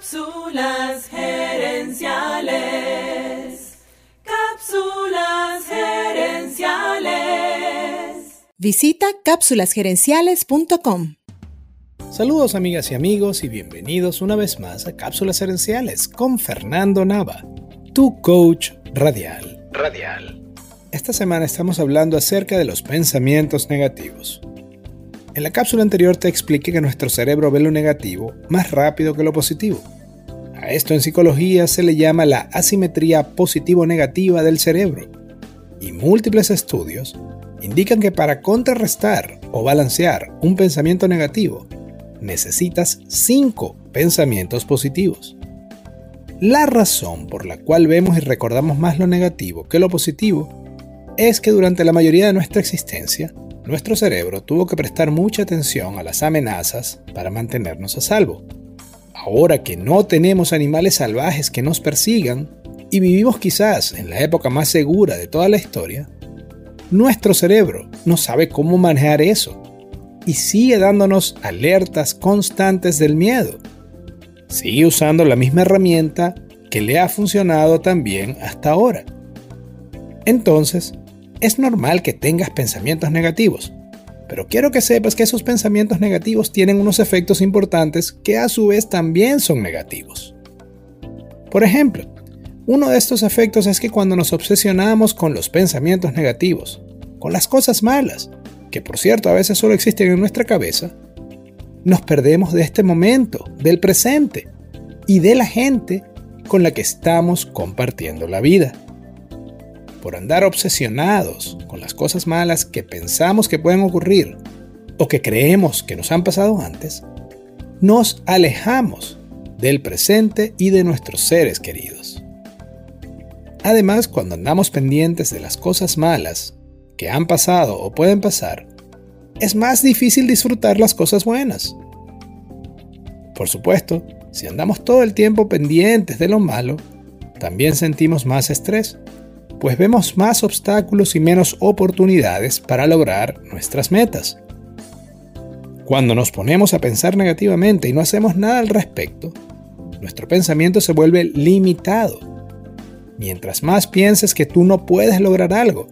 Cápsulas gerenciales. Cápsulas gerenciales. Visita cápsulasgerenciales.com. Saludos amigas y amigos y bienvenidos una vez más a Cápsulas Gerenciales con Fernando Nava, tu coach radial. Radial. Esta semana estamos hablando acerca de los pensamientos negativos. En la cápsula anterior te expliqué que nuestro cerebro ve lo negativo más rápido que lo positivo. A esto en psicología se le llama la asimetría positivo-negativa del cerebro. Y múltiples estudios indican que para contrarrestar o balancear un pensamiento negativo, necesitas cinco pensamientos positivos. La razón por la cual vemos y recordamos más lo negativo que lo positivo es que durante la mayoría de nuestra existencia nuestro cerebro tuvo que prestar mucha atención a las amenazas para mantenernos a salvo. Ahora que no tenemos animales salvajes que nos persigan y vivimos quizás en la época más segura de toda la historia, nuestro cerebro no sabe cómo manejar eso y sigue dándonos alertas constantes del miedo. Sigue usando la misma herramienta que le ha funcionado también hasta ahora. Entonces, es normal que tengas pensamientos negativos, pero quiero que sepas que esos pensamientos negativos tienen unos efectos importantes que a su vez también son negativos. Por ejemplo, uno de estos efectos es que cuando nos obsesionamos con los pensamientos negativos, con las cosas malas, que por cierto a veces solo existen en nuestra cabeza, nos perdemos de este momento, del presente y de la gente con la que estamos compartiendo la vida por andar obsesionados con las cosas malas que pensamos que pueden ocurrir o que creemos que nos han pasado antes, nos alejamos del presente y de nuestros seres queridos. Además, cuando andamos pendientes de las cosas malas que han pasado o pueden pasar, es más difícil disfrutar las cosas buenas. Por supuesto, si andamos todo el tiempo pendientes de lo malo, también sentimos más estrés pues vemos más obstáculos y menos oportunidades para lograr nuestras metas. Cuando nos ponemos a pensar negativamente y no hacemos nada al respecto, nuestro pensamiento se vuelve limitado. Mientras más pienses que tú no puedes lograr algo,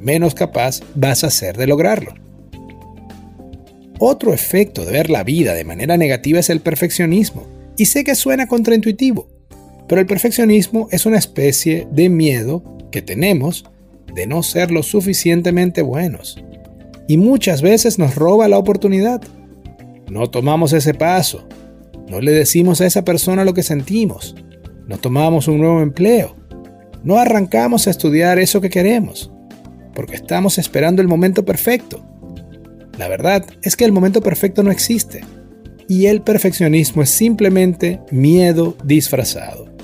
menos capaz vas a ser de lograrlo. Otro efecto de ver la vida de manera negativa es el perfeccionismo. Y sé que suena contraintuitivo, pero el perfeccionismo es una especie de miedo que tenemos de no ser lo suficientemente buenos. Y muchas veces nos roba la oportunidad. No tomamos ese paso. No le decimos a esa persona lo que sentimos. No tomamos un nuevo empleo. No arrancamos a estudiar eso que queremos. Porque estamos esperando el momento perfecto. La verdad es que el momento perfecto no existe. Y el perfeccionismo es simplemente miedo disfrazado.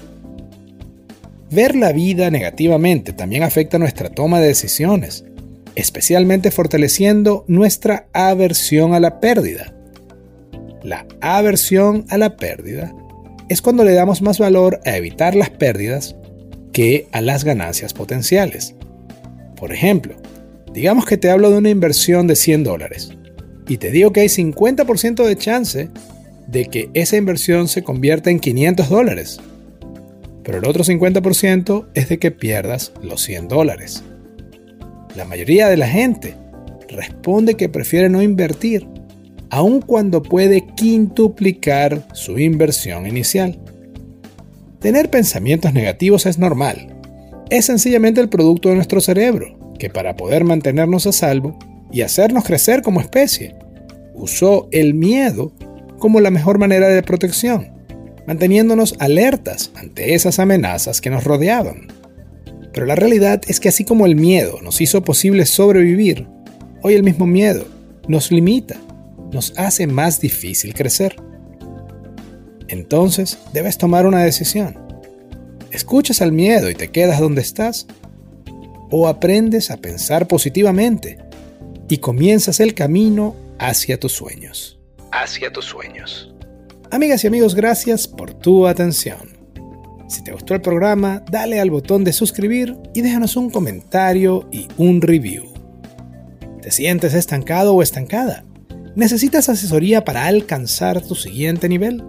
Ver la vida negativamente también afecta nuestra toma de decisiones, especialmente fortaleciendo nuestra aversión a la pérdida. La aversión a la pérdida es cuando le damos más valor a evitar las pérdidas que a las ganancias potenciales. Por ejemplo, digamos que te hablo de una inversión de 100 dólares y te digo que hay 50% de chance de que esa inversión se convierta en 500 dólares pero el otro 50% es de que pierdas los 100 dólares. La mayoría de la gente responde que prefiere no invertir, aun cuando puede quintuplicar su inversión inicial. Tener pensamientos negativos es normal. Es sencillamente el producto de nuestro cerebro, que para poder mantenernos a salvo y hacernos crecer como especie, usó el miedo como la mejor manera de protección manteniéndonos alertas ante esas amenazas que nos rodeaban. Pero la realidad es que así como el miedo nos hizo posible sobrevivir, hoy el mismo miedo nos limita, nos hace más difícil crecer. Entonces debes tomar una decisión. ¿Escuchas al miedo y te quedas donde estás? ¿O aprendes a pensar positivamente y comienzas el camino hacia tus sueños? Hacia tus sueños. Amigas y amigos, gracias por tu atención. Si te gustó el programa, dale al botón de suscribir y déjanos un comentario y un review. ¿Te sientes estancado o estancada? ¿Necesitas asesoría para alcanzar tu siguiente nivel?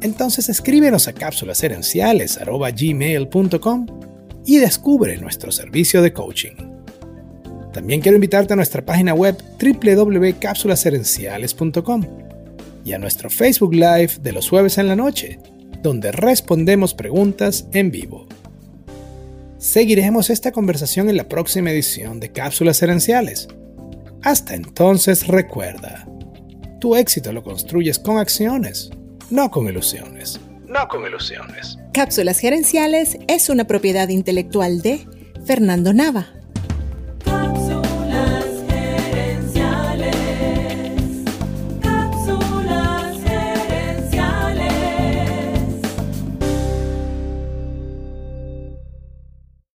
Entonces escríbenos a cápsulaserenciales.gmail.com y descubre nuestro servicio de coaching. También quiero invitarte a nuestra página web www.cápsulaserenciales.com y a nuestro Facebook Live de los jueves en la noche, donde respondemos preguntas en vivo. Seguiremos esta conversación en la próxima edición de Cápsulas Herenciales. Hasta entonces recuerda, tu éxito lo construyes con acciones, no con ilusiones. No con ilusiones. Cápsulas Gerenciales es una propiedad intelectual de Fernando Nava.